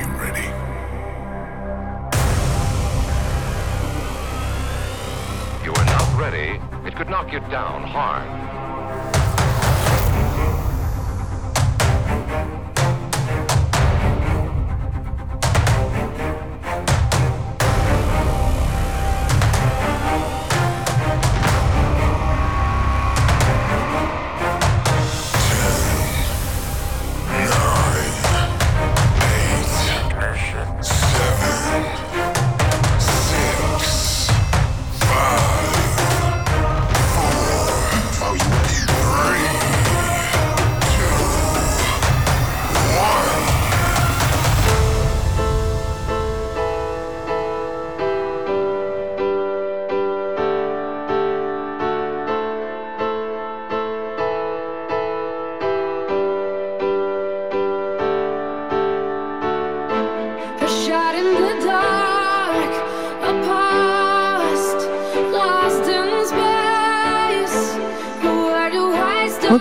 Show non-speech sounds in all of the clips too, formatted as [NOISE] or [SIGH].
I'm ready. You are not ready. It could knock you down hard.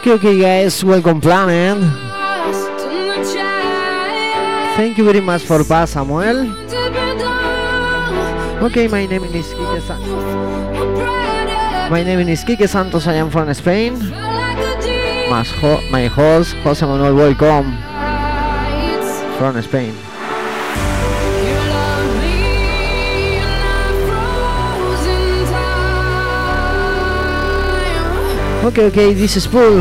Okay, okay, guys, welcome, Planet. Thank you very much for pass, Samuel. Okay, my name is Kike Santos. My name is Kike Santos. I am from Spain. My host, Jose Manuel, welcome from Spain. Okay, okay, this is Paul.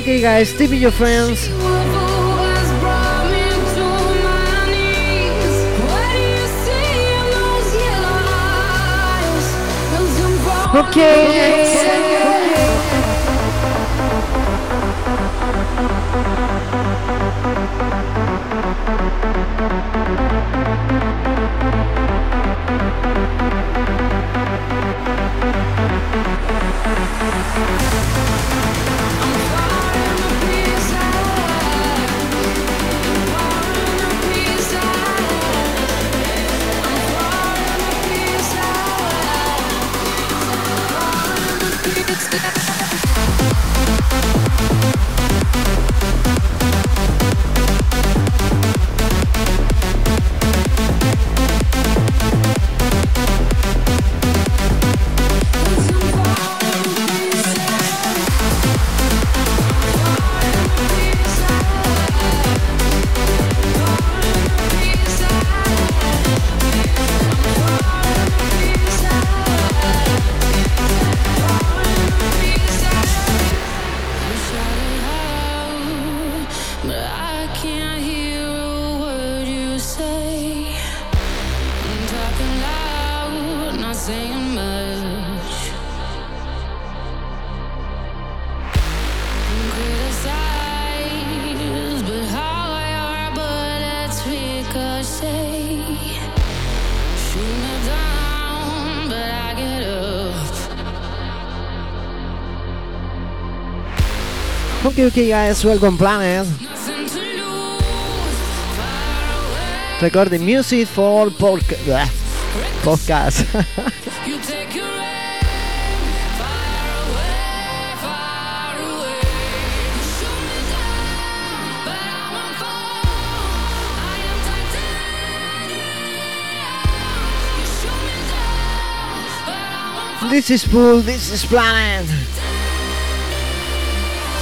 Okay, guys, tip your friends. Okay. Okay, guys, welcome, Planet. Recording music for podca podcast. [LAUGHS] this is Pool, this is Planet.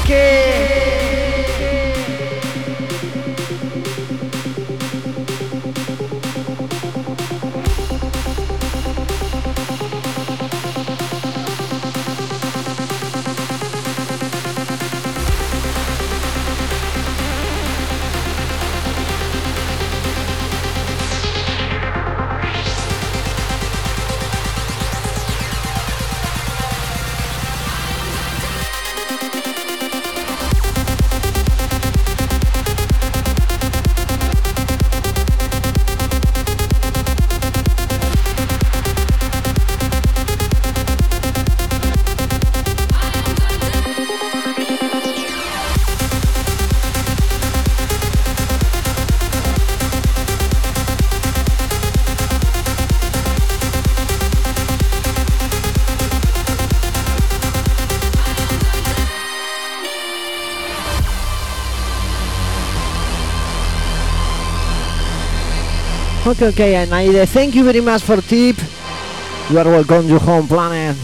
Que Okay, okay, and I uh, thank you very much for tip. You are welcome to home planet.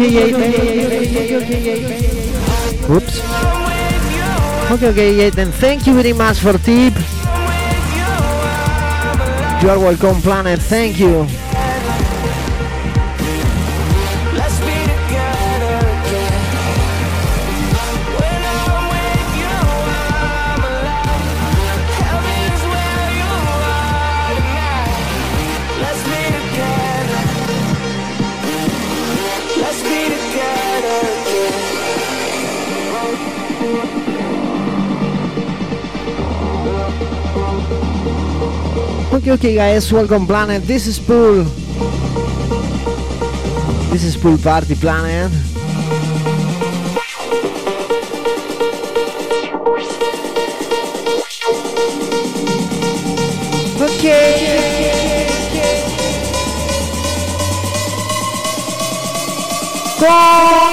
Okay, Oops. Okay, okay, then thank you very much for tip. You are welcome, planet. Thank you. Okay guys, welcome planet. This is Pool. This is Pool Party Planet. Okay. Go!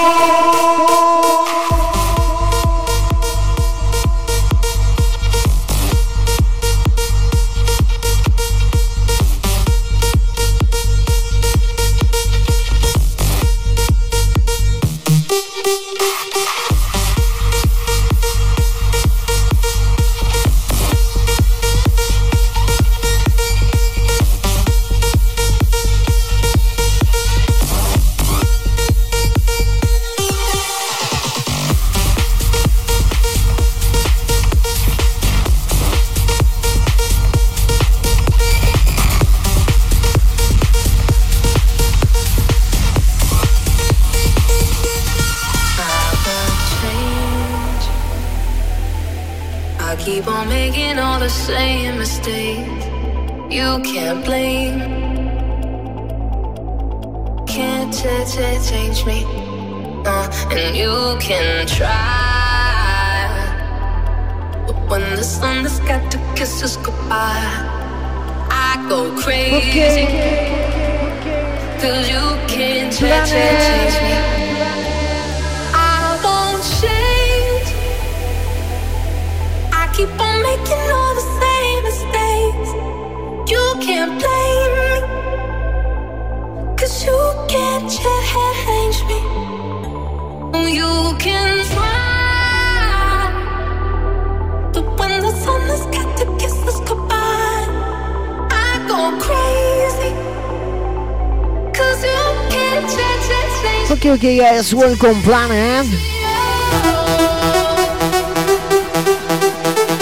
Welcome planet. Eh?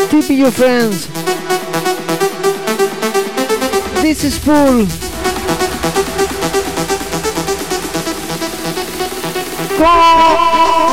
Tip your friends. This is full. Go!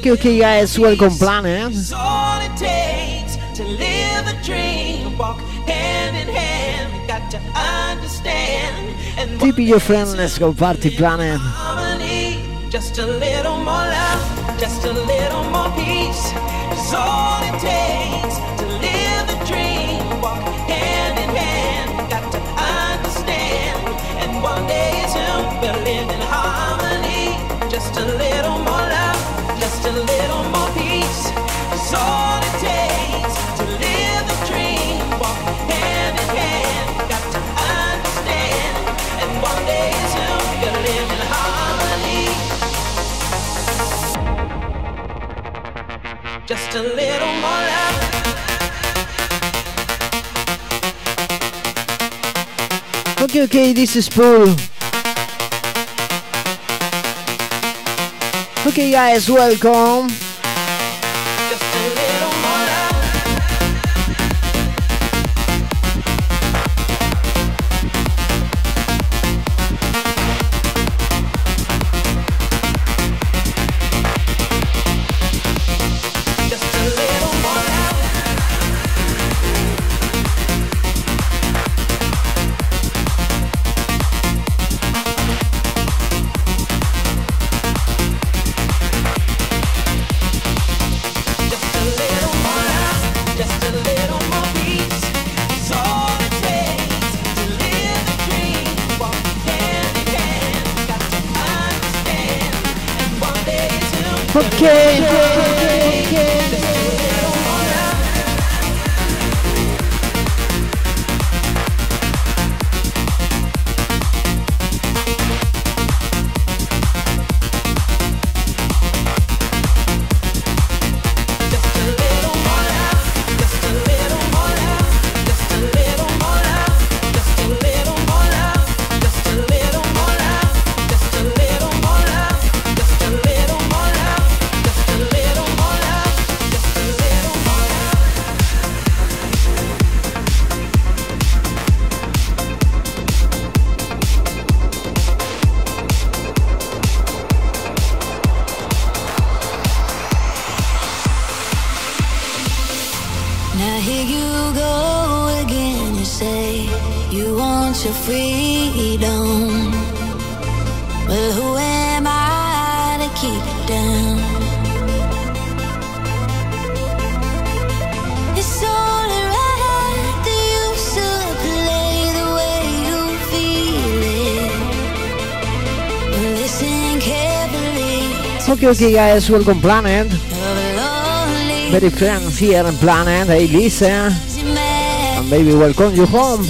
okay, okay, guys, welcome planet. Tip your friend, let's go party planet. Eh? Just a little more love, just a little more peace all it takes. Okay, okay, this is Pool. Okay, guys, welcome. Okay guys, welcome Planet. Very friends here in Planet. Hey Lisa. And baby, welcome you home.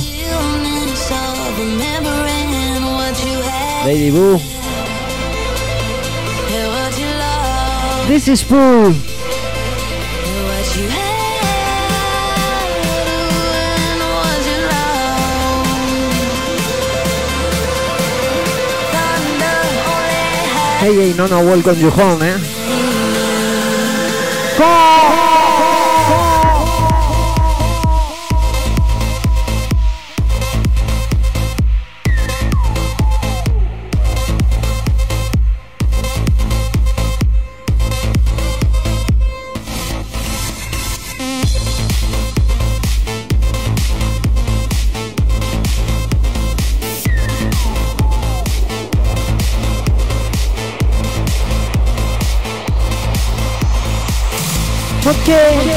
Lady Boo. This is Pooh. Hey, hey, no, no, welcome you home, eh? Okay.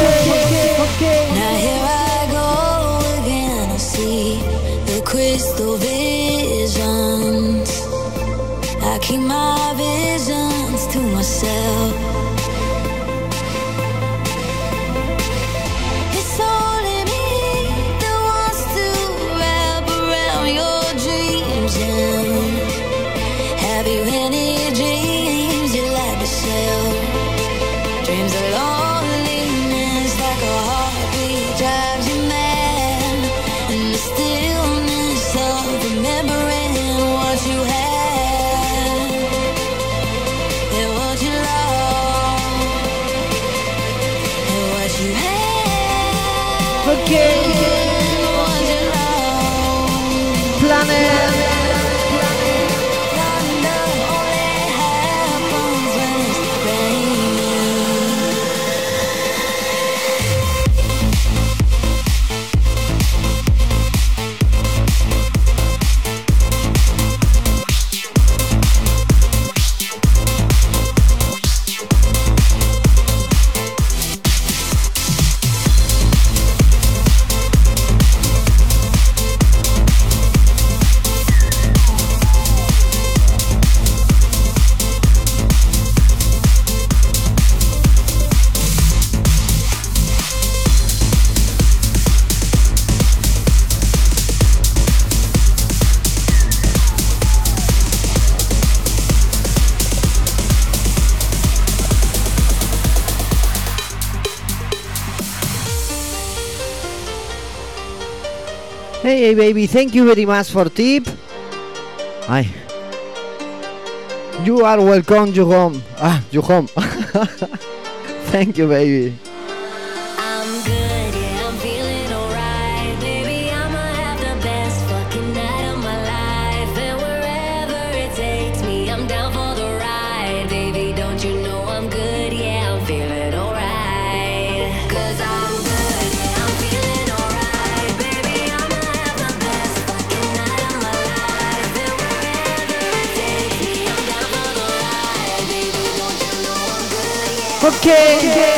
Hey baby, thank you very much for tip. Hi. You are welcome you home. Ah, you home. [LAUGHS] thank you baby. porque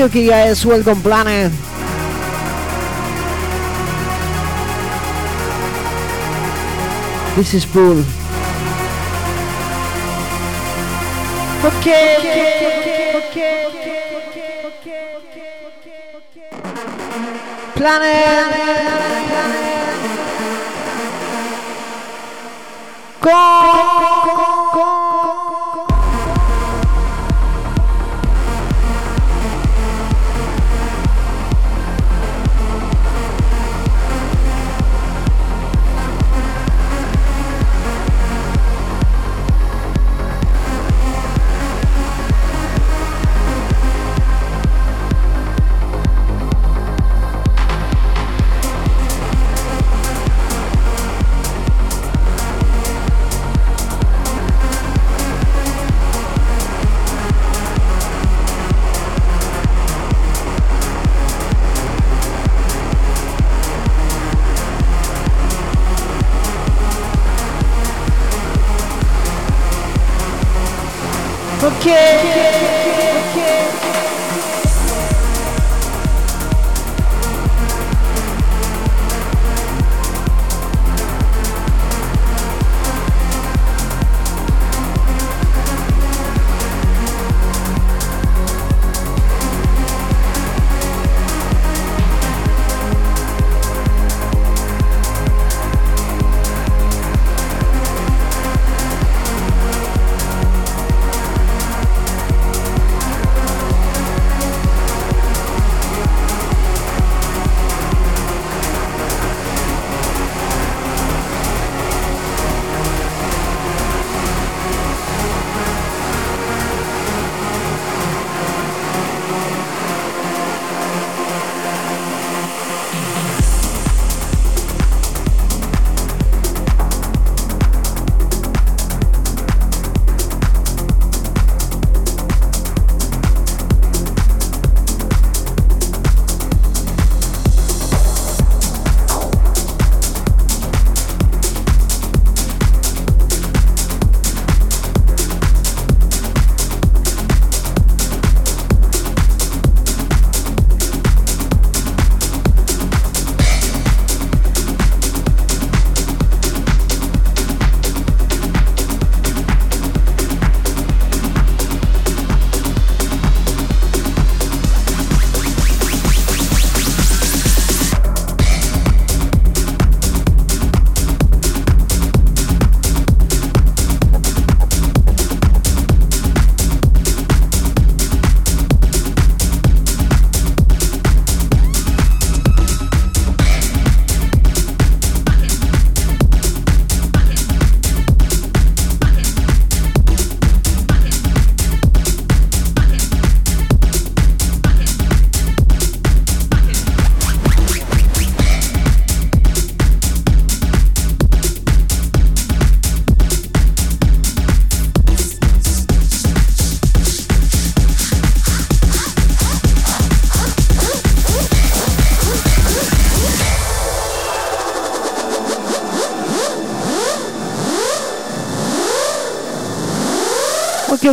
Okay, guys, welcome, planet. This is Pool. Okay, okay, okay, okay, okay, Planet. Go. Yeah.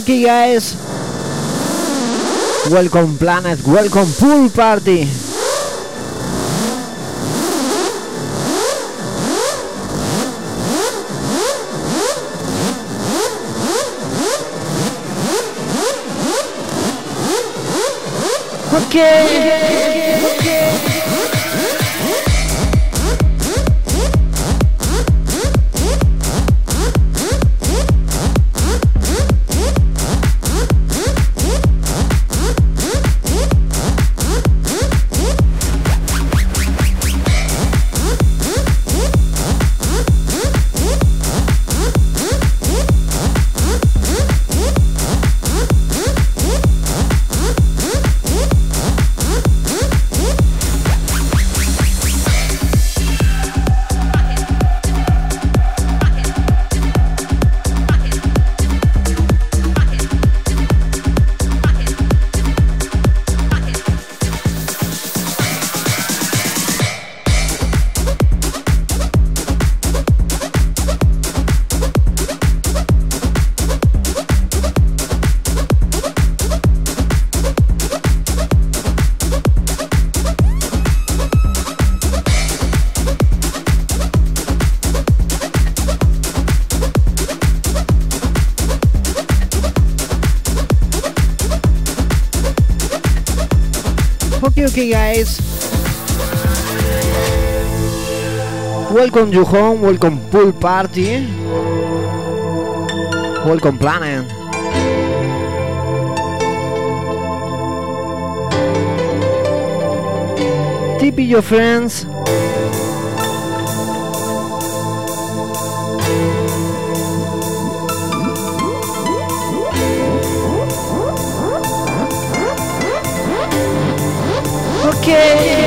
you guys. Welcome planet, welcome pool party. Okay. okay. Guys. Welcome you home, welcome pool party. Welcome planet. Tip your friends. okay.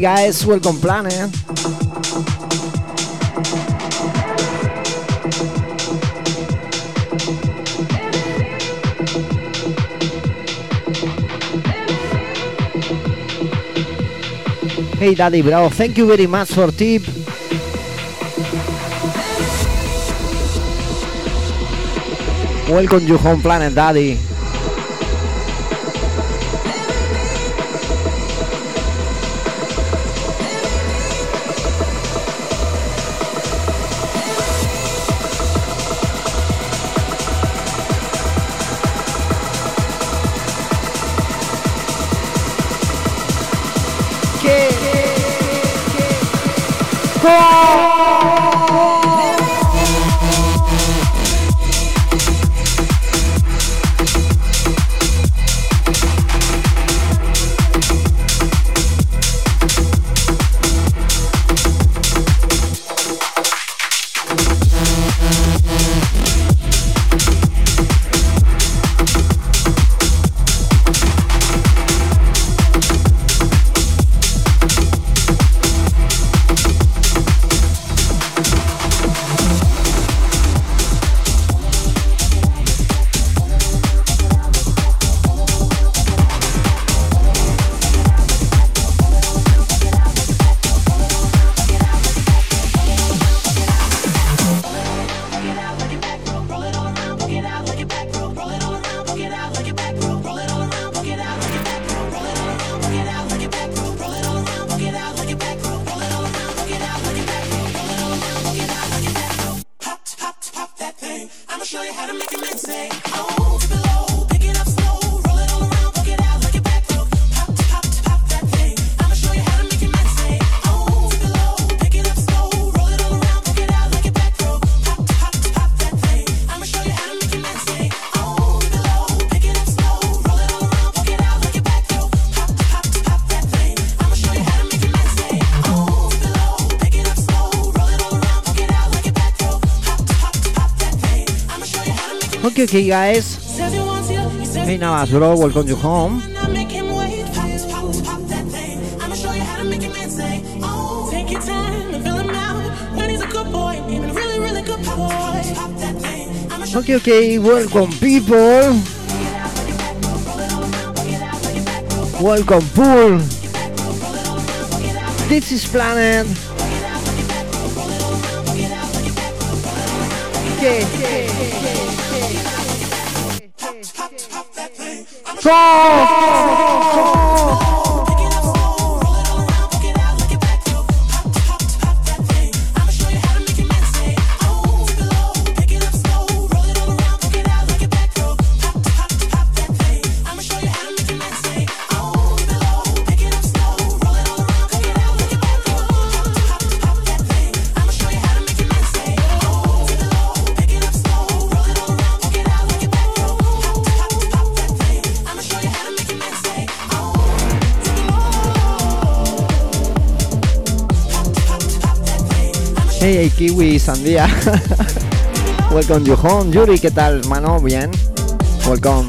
Guys, welcome Planet. Hey Daddy Bro, thank you very much for tip. Welcome you home, Planet Daddy. Okay, guys. Hey, Navas, bro. Welcome you home. Okay, okay, welcome people. Welcome pool. This is Planet. Okay, okay, okay. Go! Hey, Kiwi, Sandía. [LAUGHS] Welcome you home. Yuri, ¿qué tal, hermano? Bien. Welcome.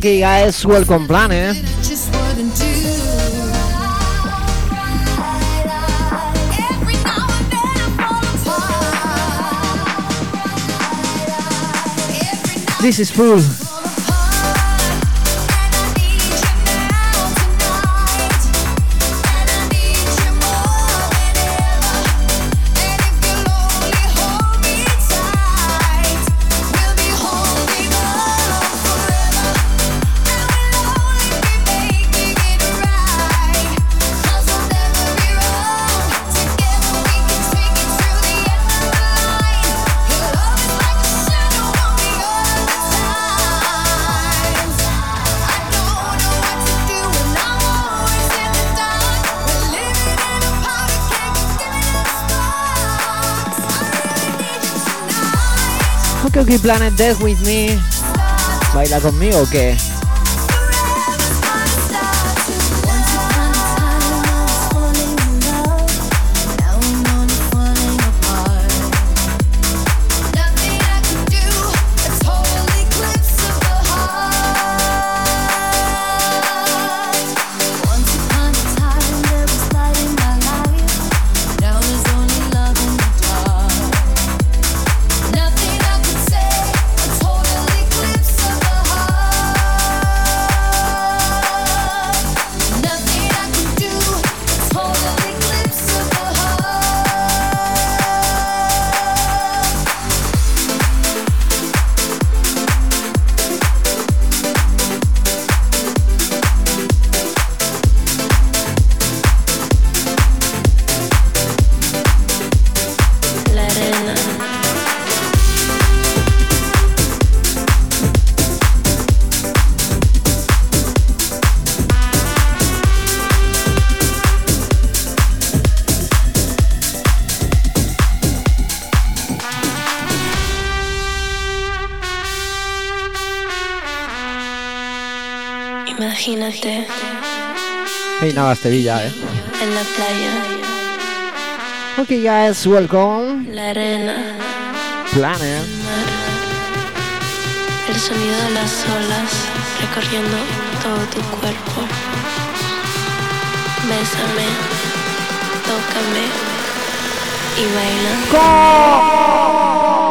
Okay guys, welcome planet. ¿eh? This is Pool. Planet Death with me. ¿Baila conmigo o qué? Hey, nada, Sevilla, eh. En la playa. Okay, guys, welcome. La arena. Planet. El sonido de las olas recorriendo todo tu cuerpo. Bésame, tócame y baila. Funky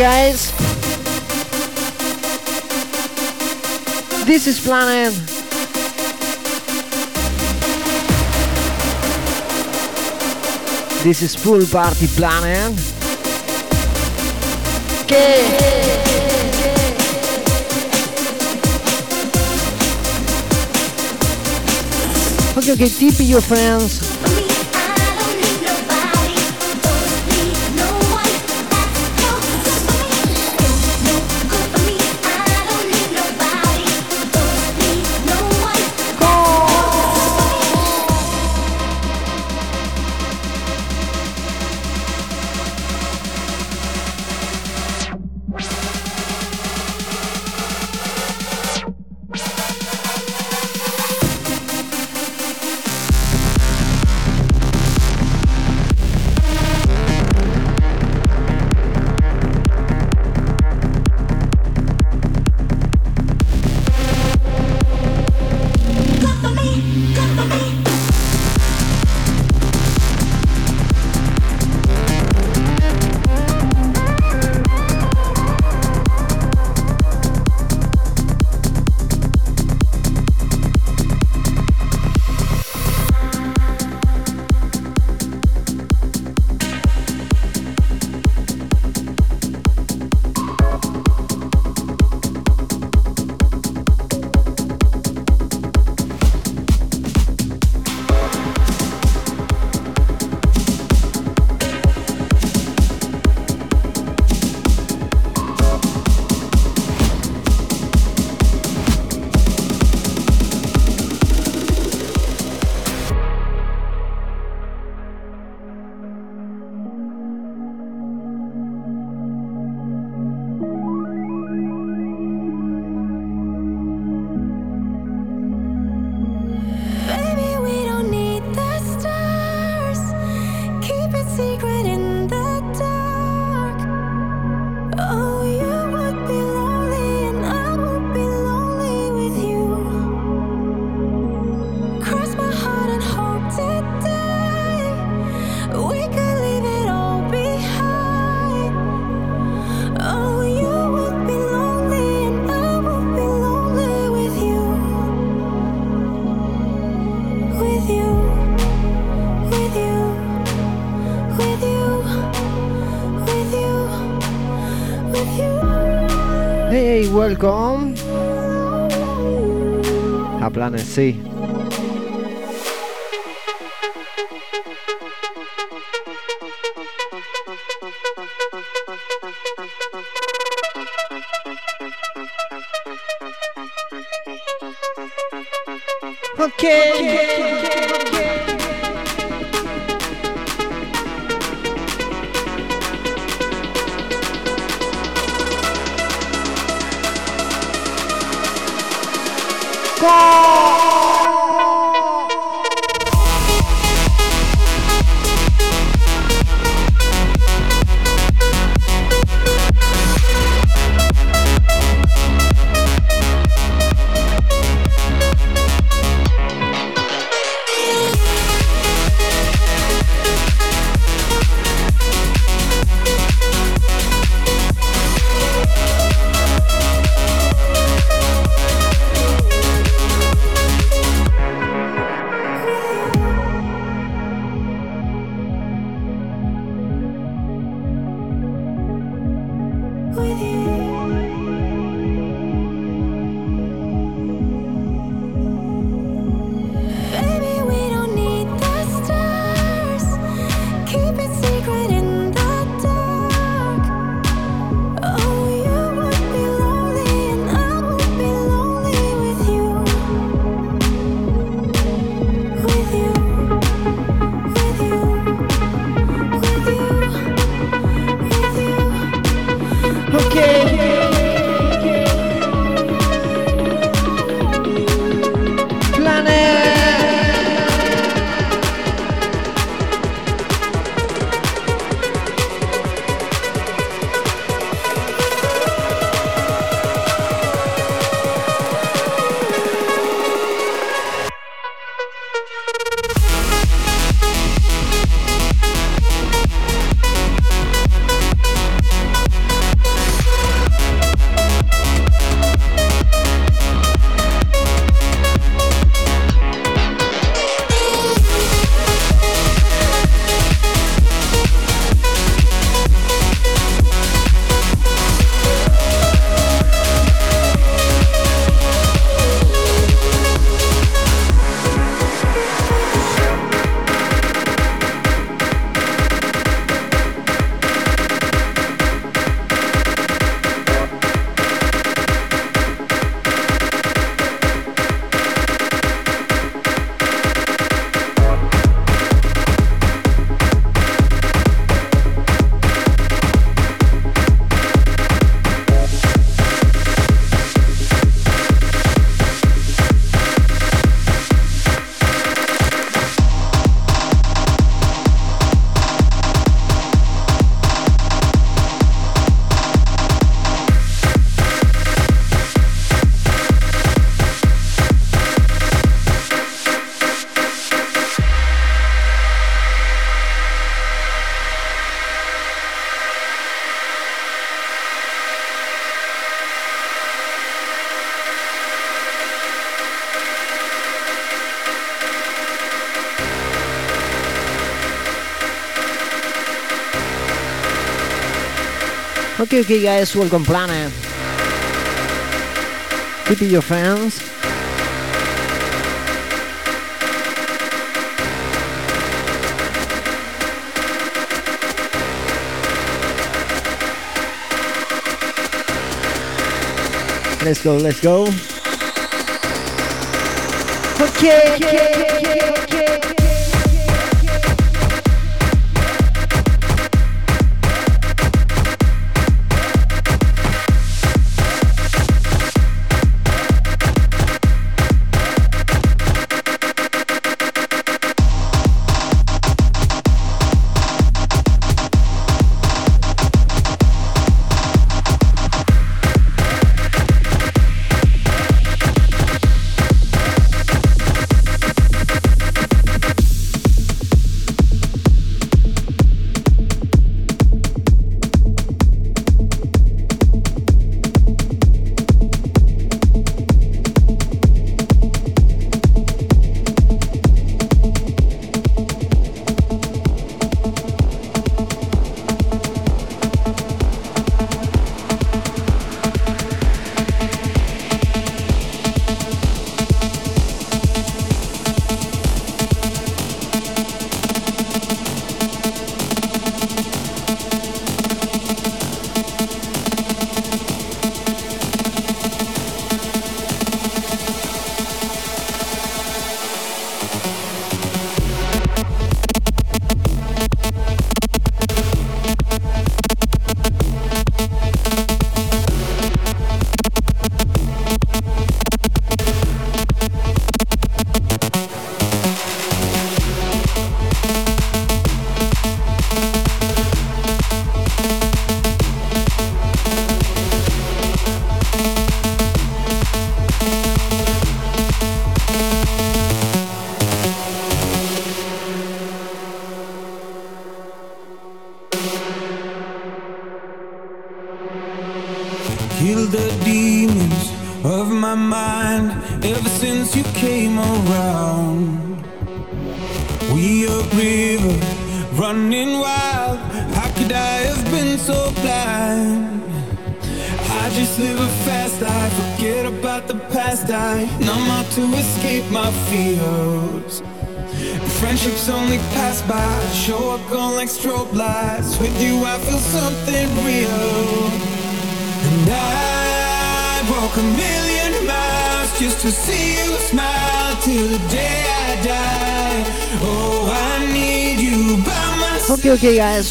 guys. This is Planet. This is Pool Party Planet. Okay. Okay, okay, your friends. Welcome. A okay, Podcast. Guys, welcome planet. Keep your fans. Let's go, let's go. Okay, okay, okay, okay.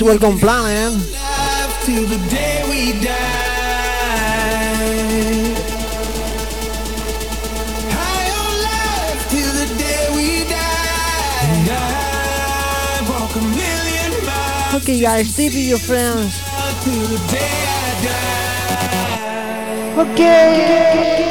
Let's work on planning. ¿eh? Okay, guys, tip your friends. okay. okay.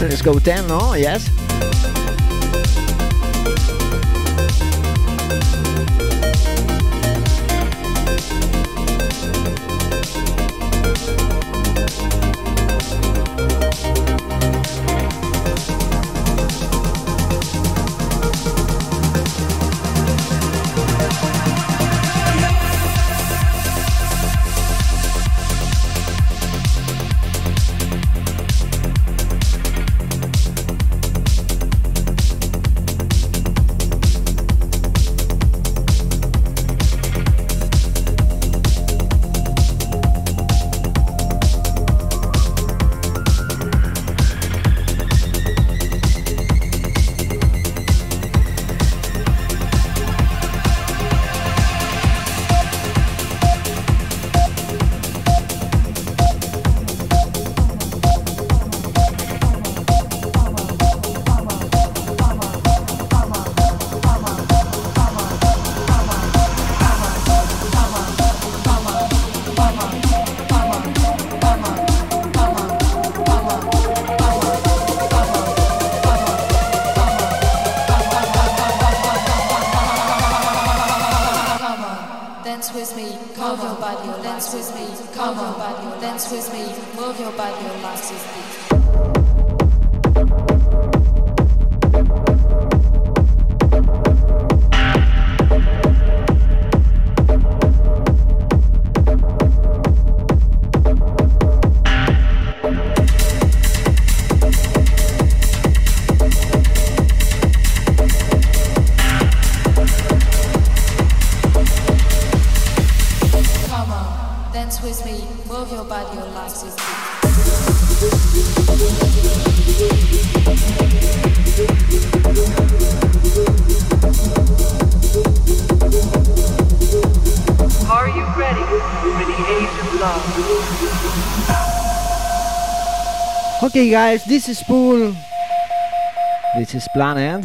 Let's go 10, no? Yes. guys, this is Pool. This is Planet.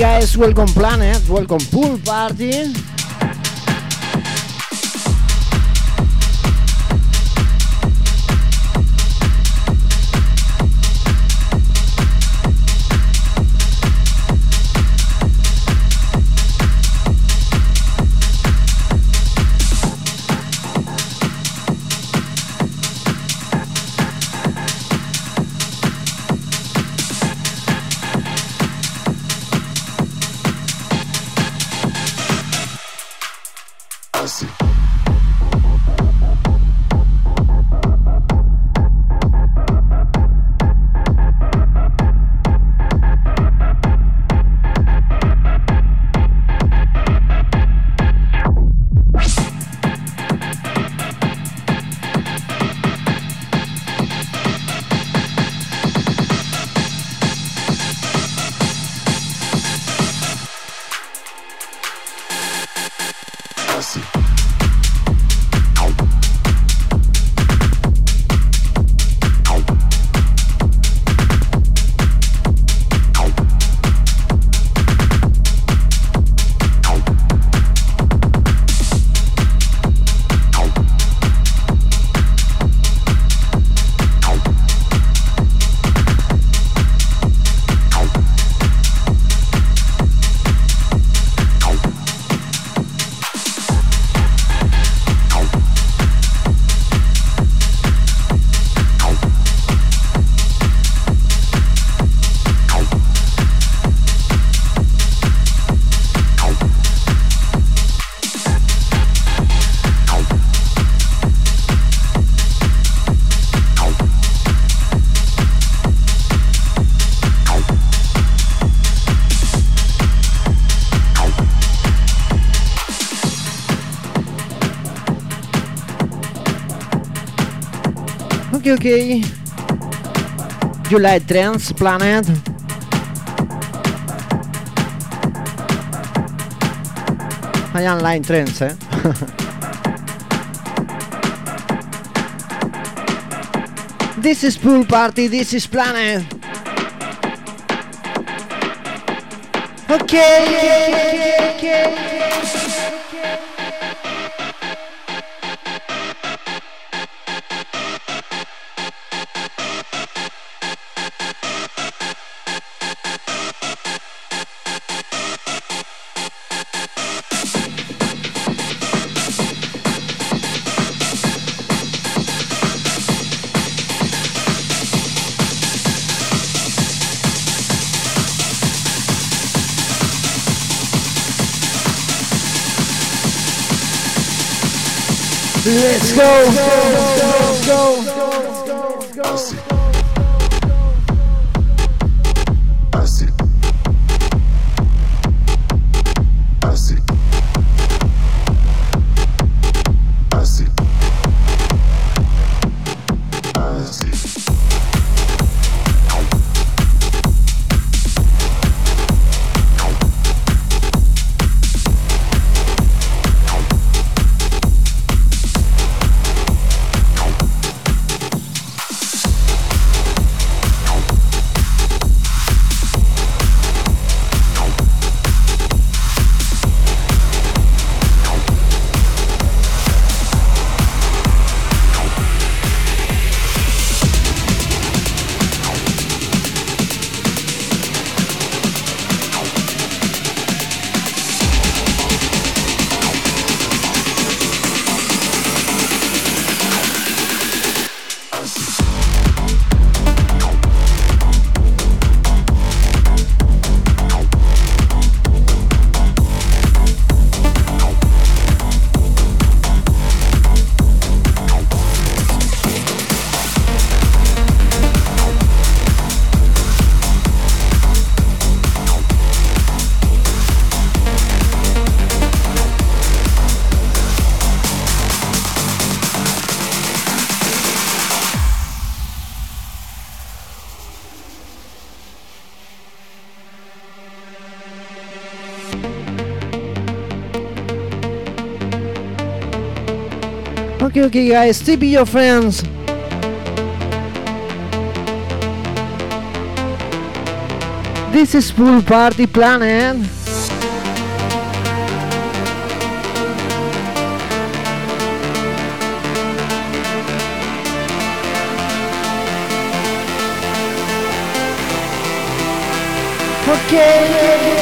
Guys, welcome Planet, welcome Pool Party. You like trance, planet? I am like trance, eh? [LAUGHS] this is pool party, this is planet. Okay, okay, okay, okay. Let's go. Let's go. Okay, guys, still be your friends. This is Pool Party Planet. Okay,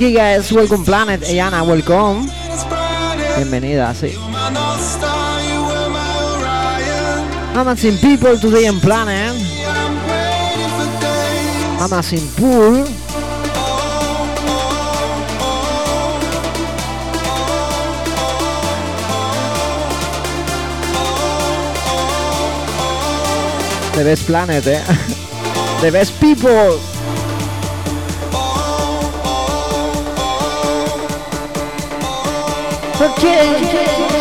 okay, guys, welcome Planet. Ayana, welcome. Bienvenida, sí. Amazing people today on Planet. Amazing pool. The best planet, eh? [LAUGHS] The best people. 谢谢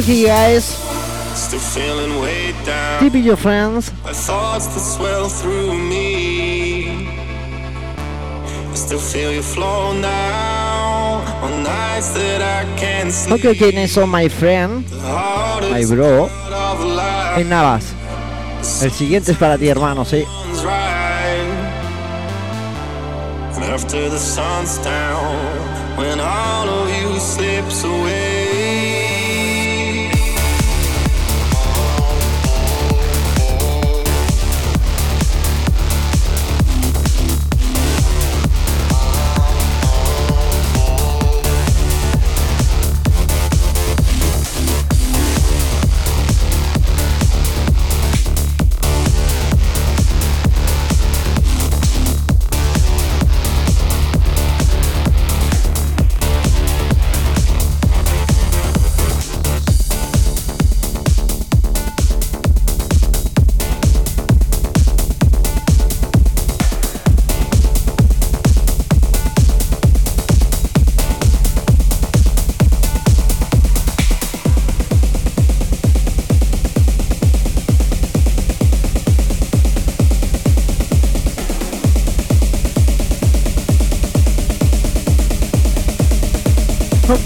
Okay, guys. Still feeling way down. Tip your friends. My thoughts that swell through me. I still feel you flow now. On nights that I can't sleep. Okay, okay, nice on my friend, my bro. En Navas. El siguiente es para ti, hermano, sí. after the sun's down, when all of you slips away.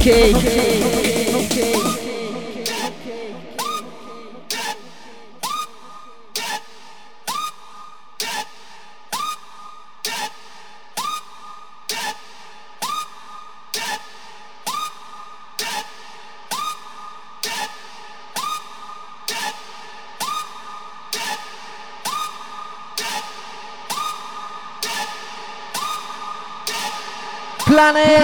Okay. Planet.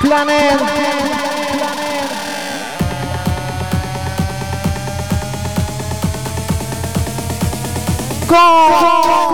Planet. Go.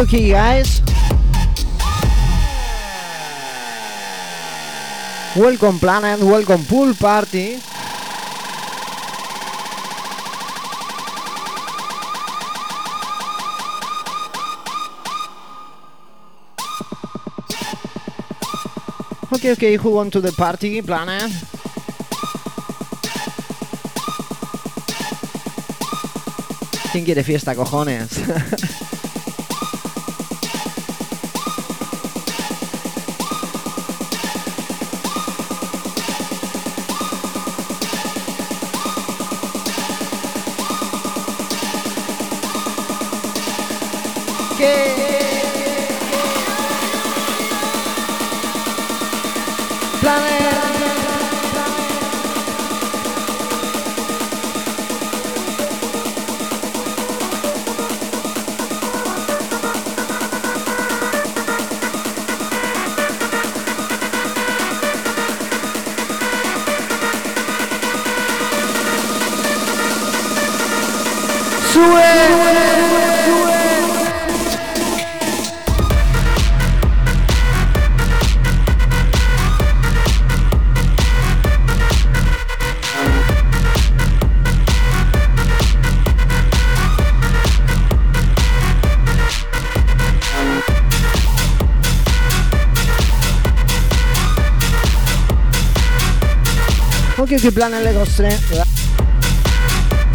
Okay, guys. Welcome Planet, welcome Pool Party. Okay, okay, who want to the party, Planet? ¿Quién quiere fiesta, cojones? [LAUGHS]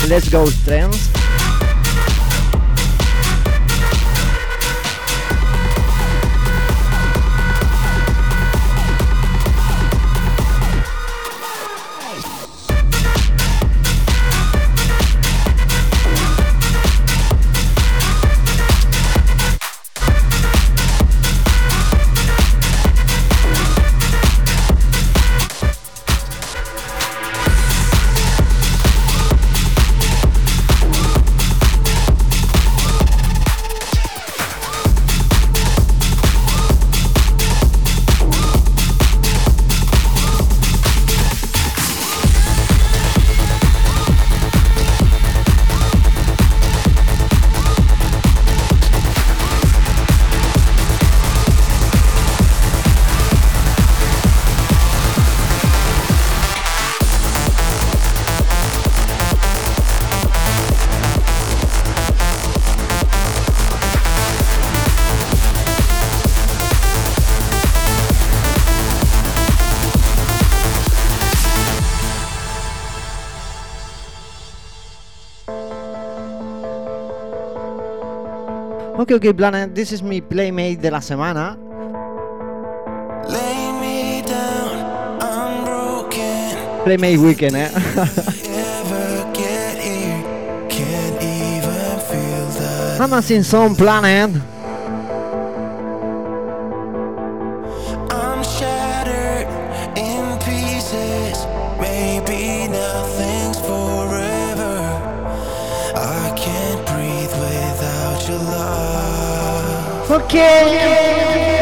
Let's Go Trance. Ok, ok, Planet, this is mi playmate de la semana. Lay me down, I'm broken. Playmate Weekend, eh. Haven't seen some planet. porque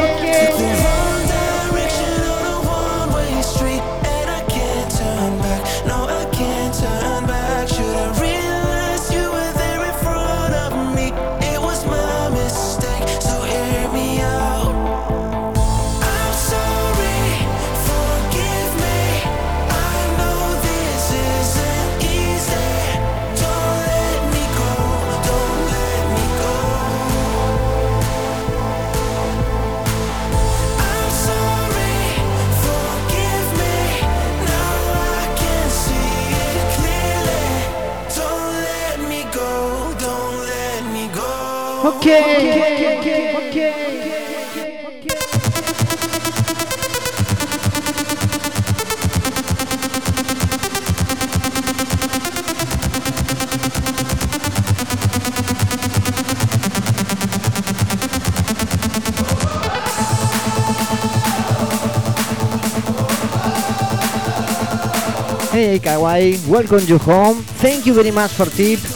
okay. Hey Kawai, welcome to home. Thank you very much for tips.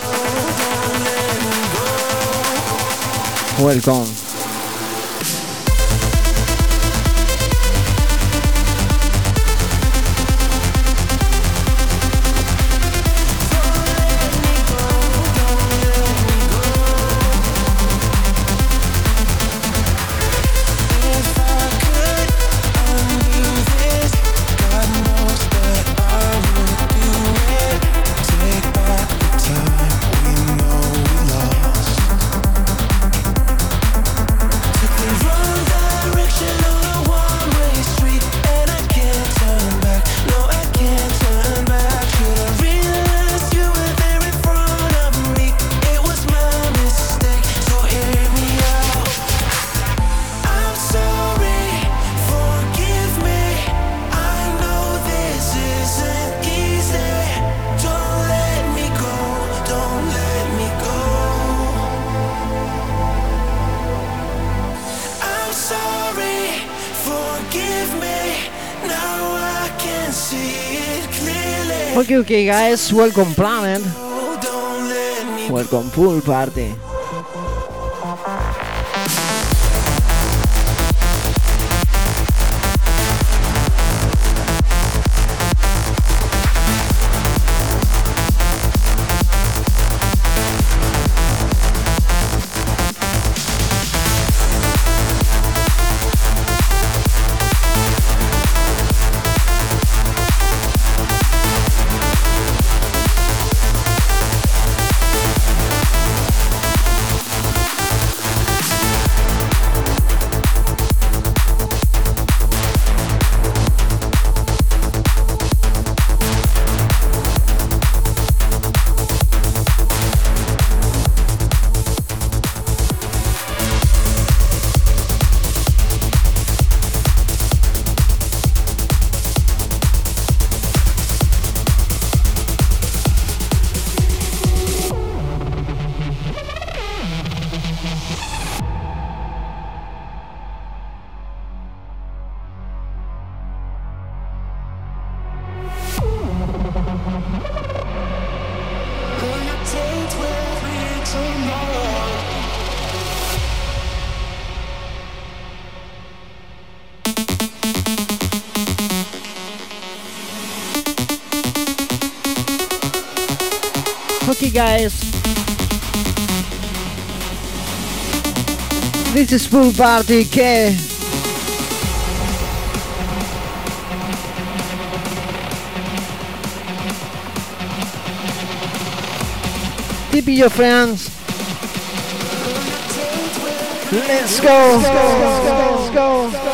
Welcome. UK guys, welcome planet. Welcome pool party. Is Pool Party che Tip your friends. Let's go. Let's go. Let's go.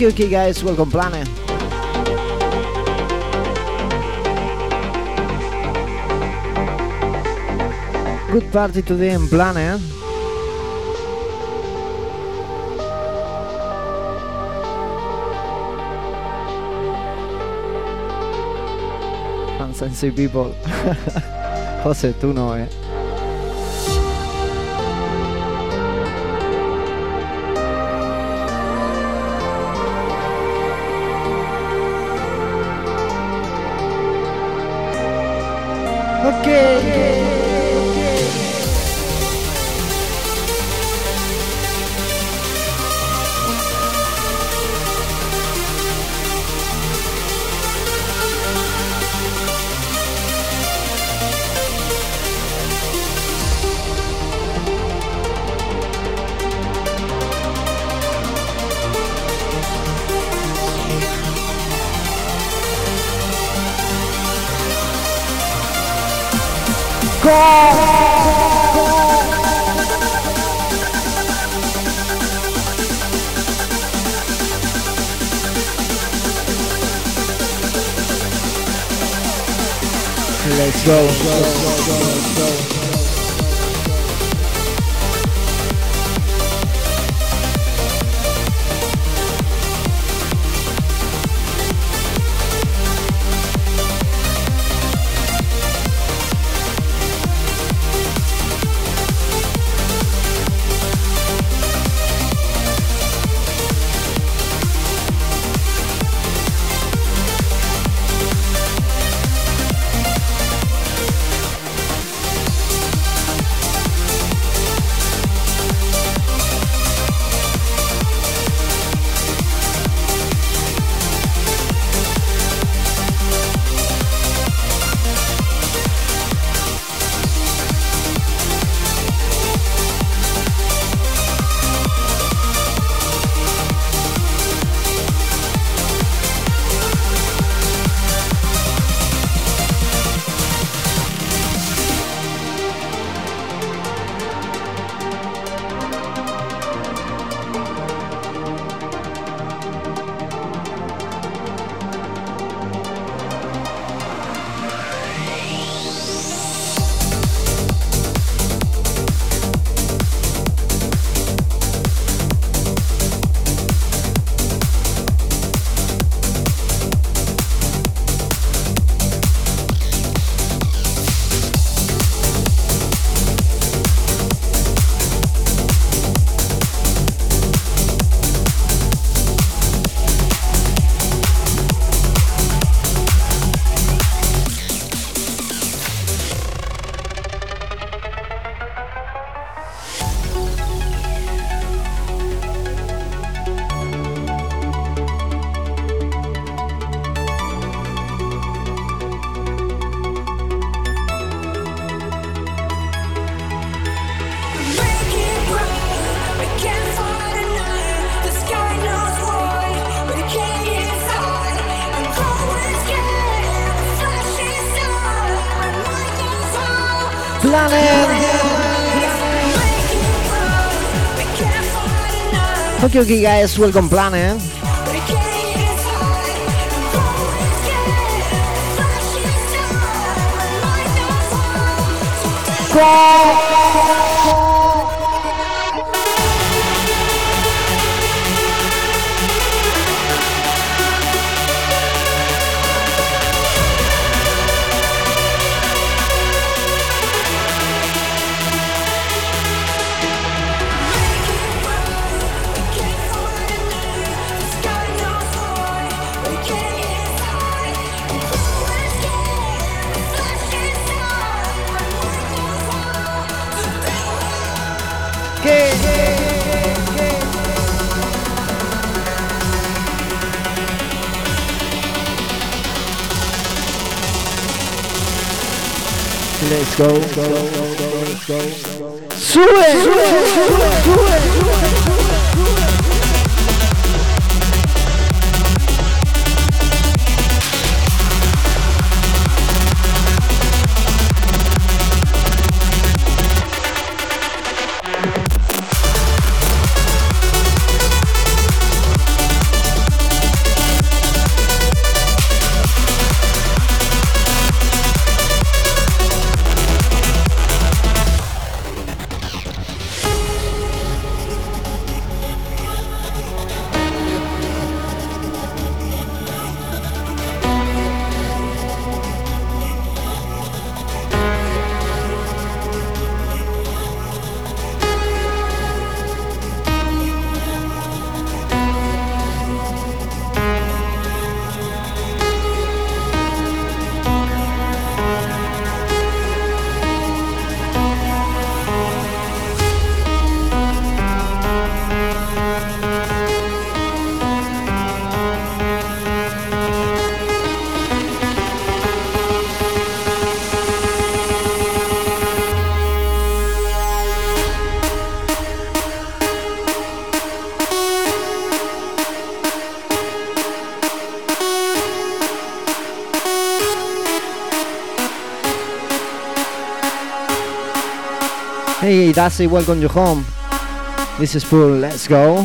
Okay, okay, guys, welcome planet. Good party today in planet. Fancy people. [LAUGHS] José, tú no, eh. Okay, okay, guys, welcome planet. Eh? Let's go. Go, go, so, sube, sube, sube, sube. Hey, that's it. Welcome to home. This is Pool. Let's go.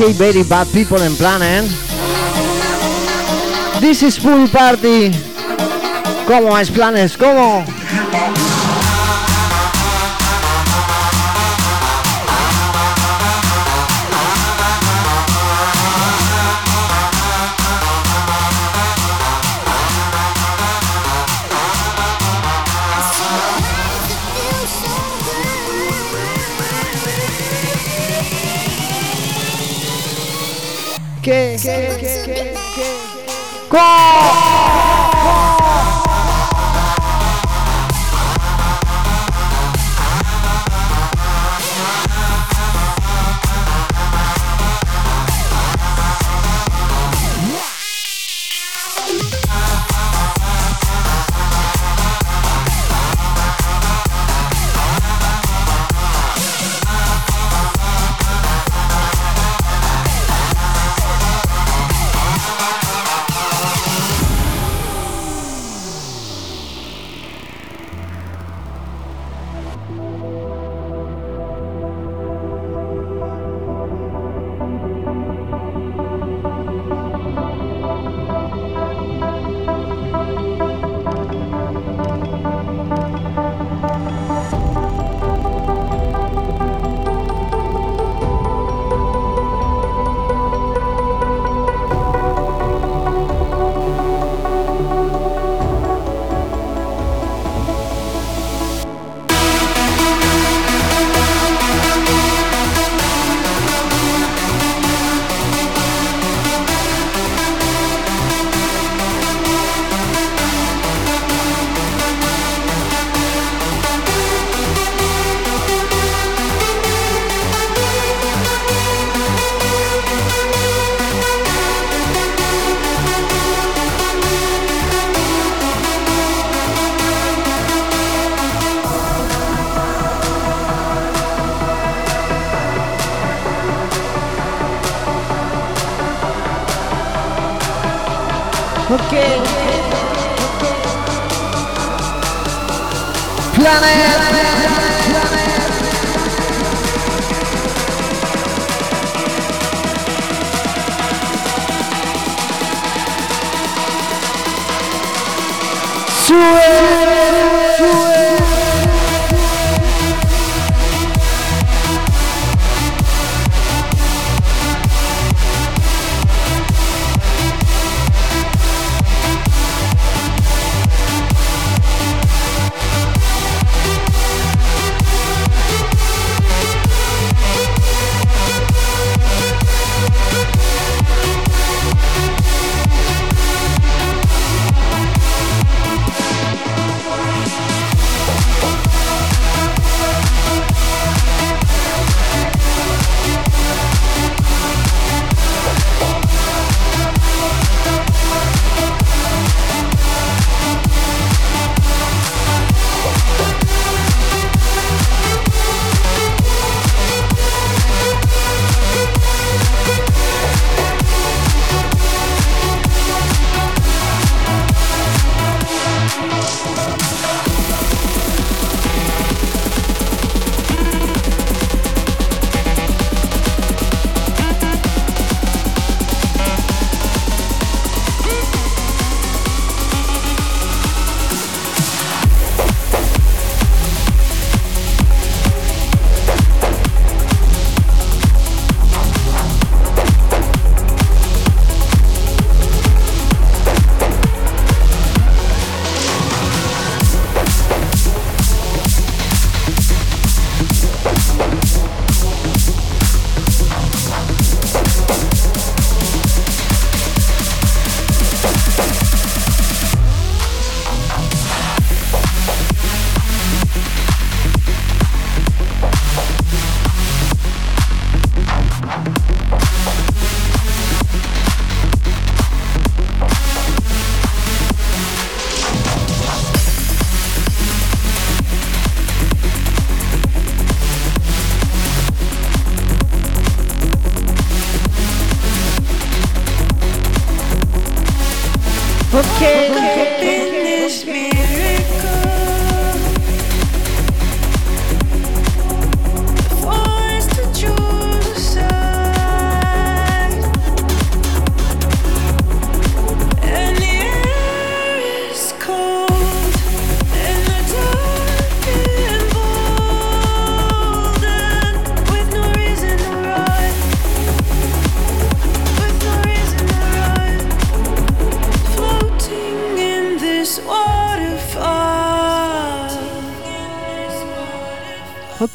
aka Very Bad People and Planet. This is Pool Party. ¿Cómo es Planes? ¿Cómo? 그.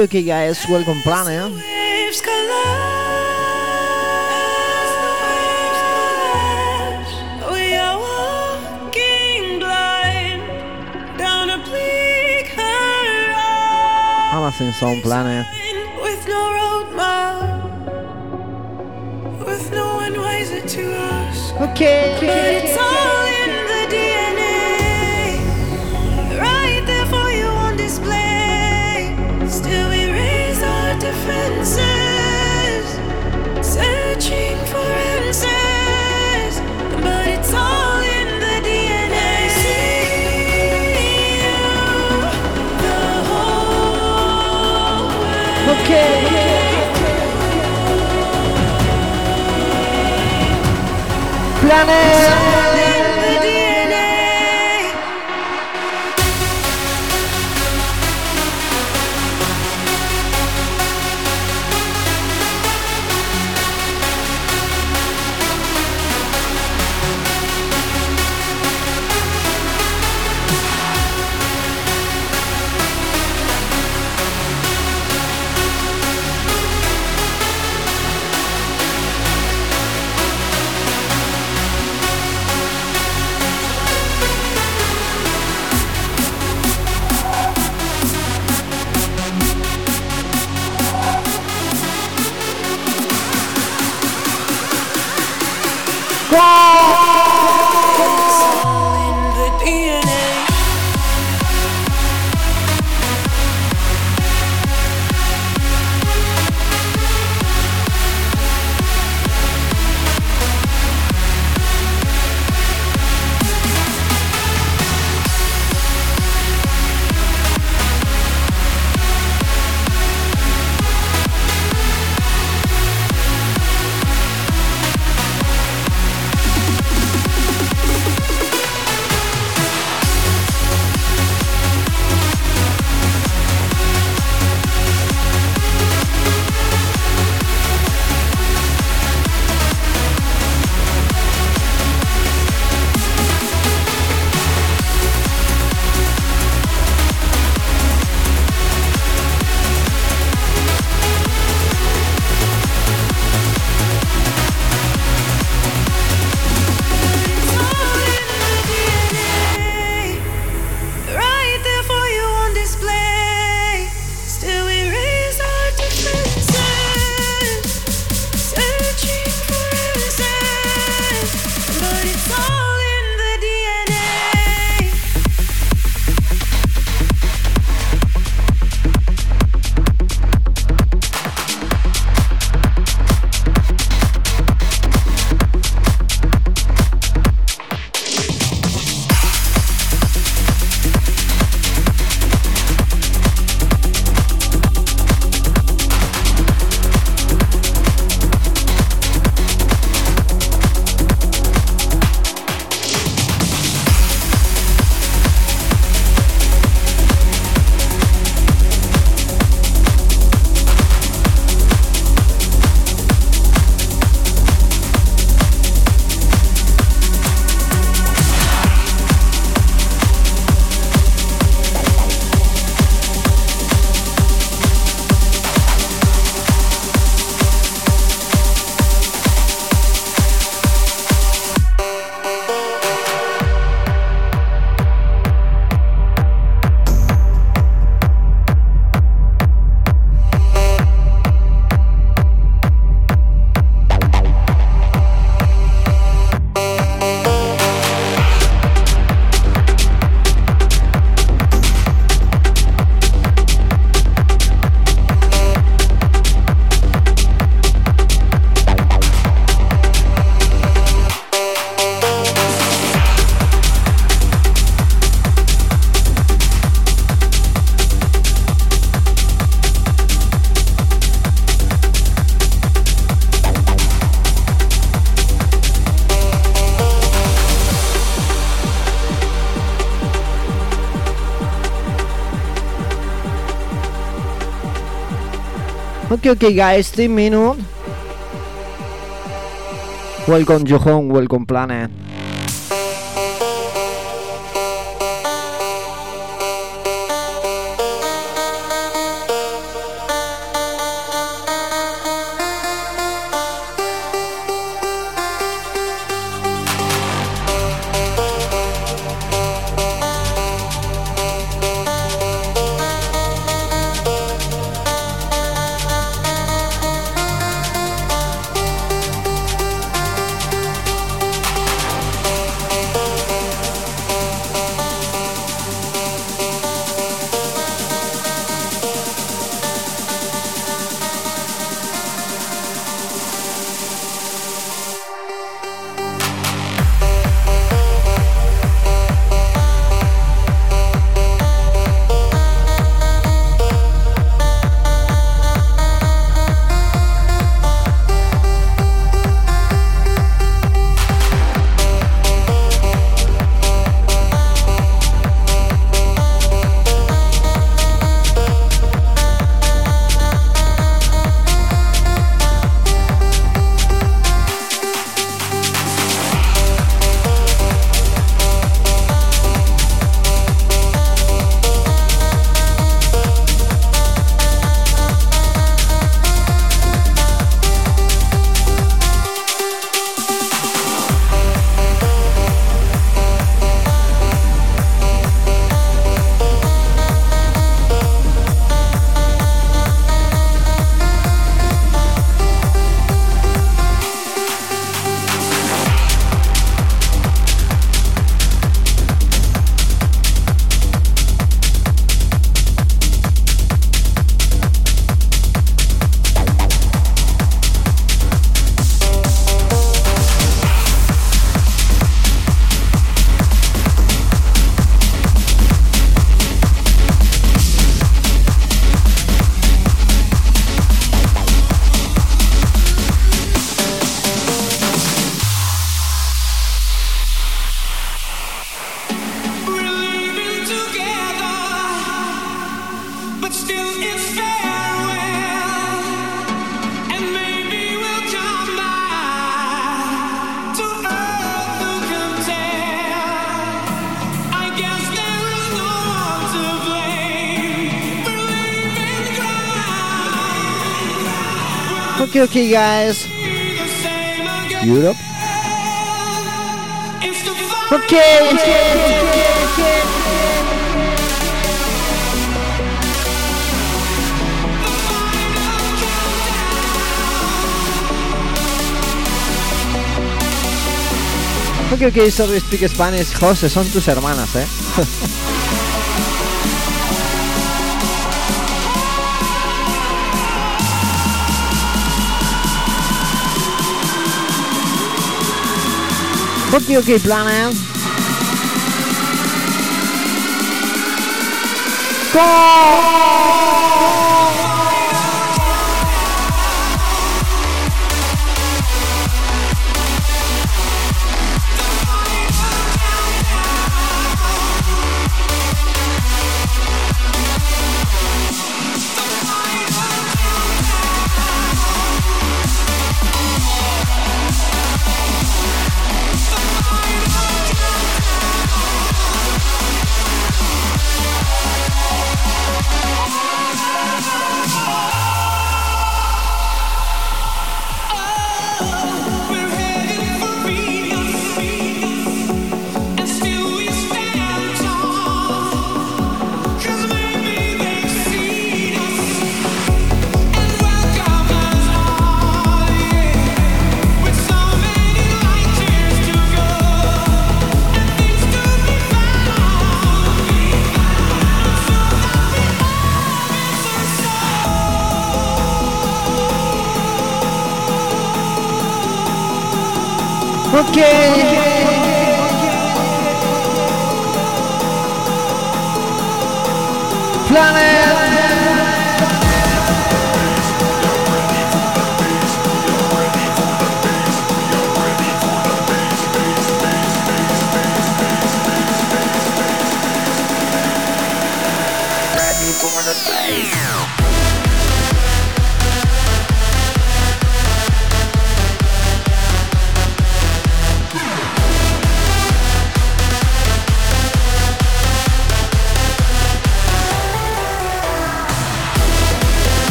okay, okay guys, welcome Planet. A planet. With no roadmap, with no one wiser to us. Okay. okay. Planet. God. Sergio Kigaesti Minute. Welcome Johan, welcome Planet. Okay, guys. Europe. Okay, okay, okay, okay. Ok, ok, sorry, speak Spanish. José, son tus hermanas, ¿eh? [LAUGHS] Boogie Oogie Planet. Go! Porque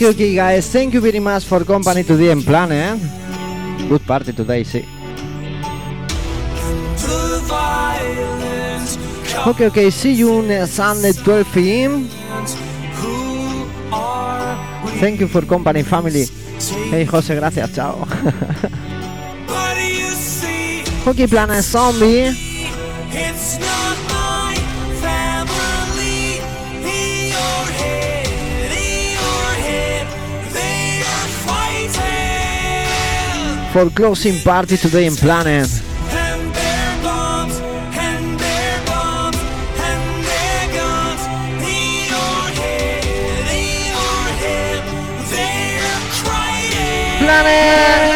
thank you, guys. Thank you very much for company today and plan, eh? Good party today, sí. Okay, okay, see you on eh, Sunday 12 p.m. Thank you for company, family. Hey, José, gracias, chao. [LAUGHS] ok, plana eh, zombie. For closing party today in Planet. And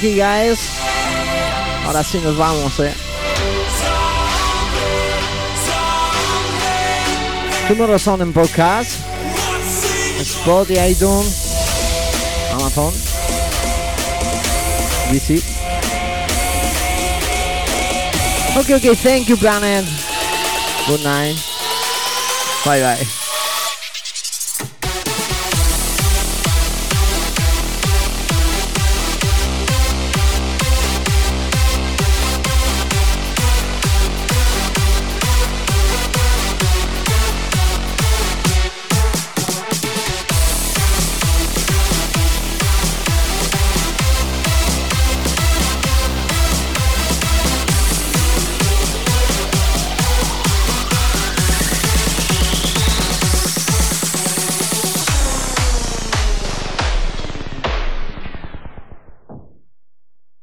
okay, guys. Ahora sí nos vamos, eh. Tomorrow Sound en podcast. Spotify, iTunes, Amazon. DC. Okay, okay, thank you, Planet. Good night. Bye bye.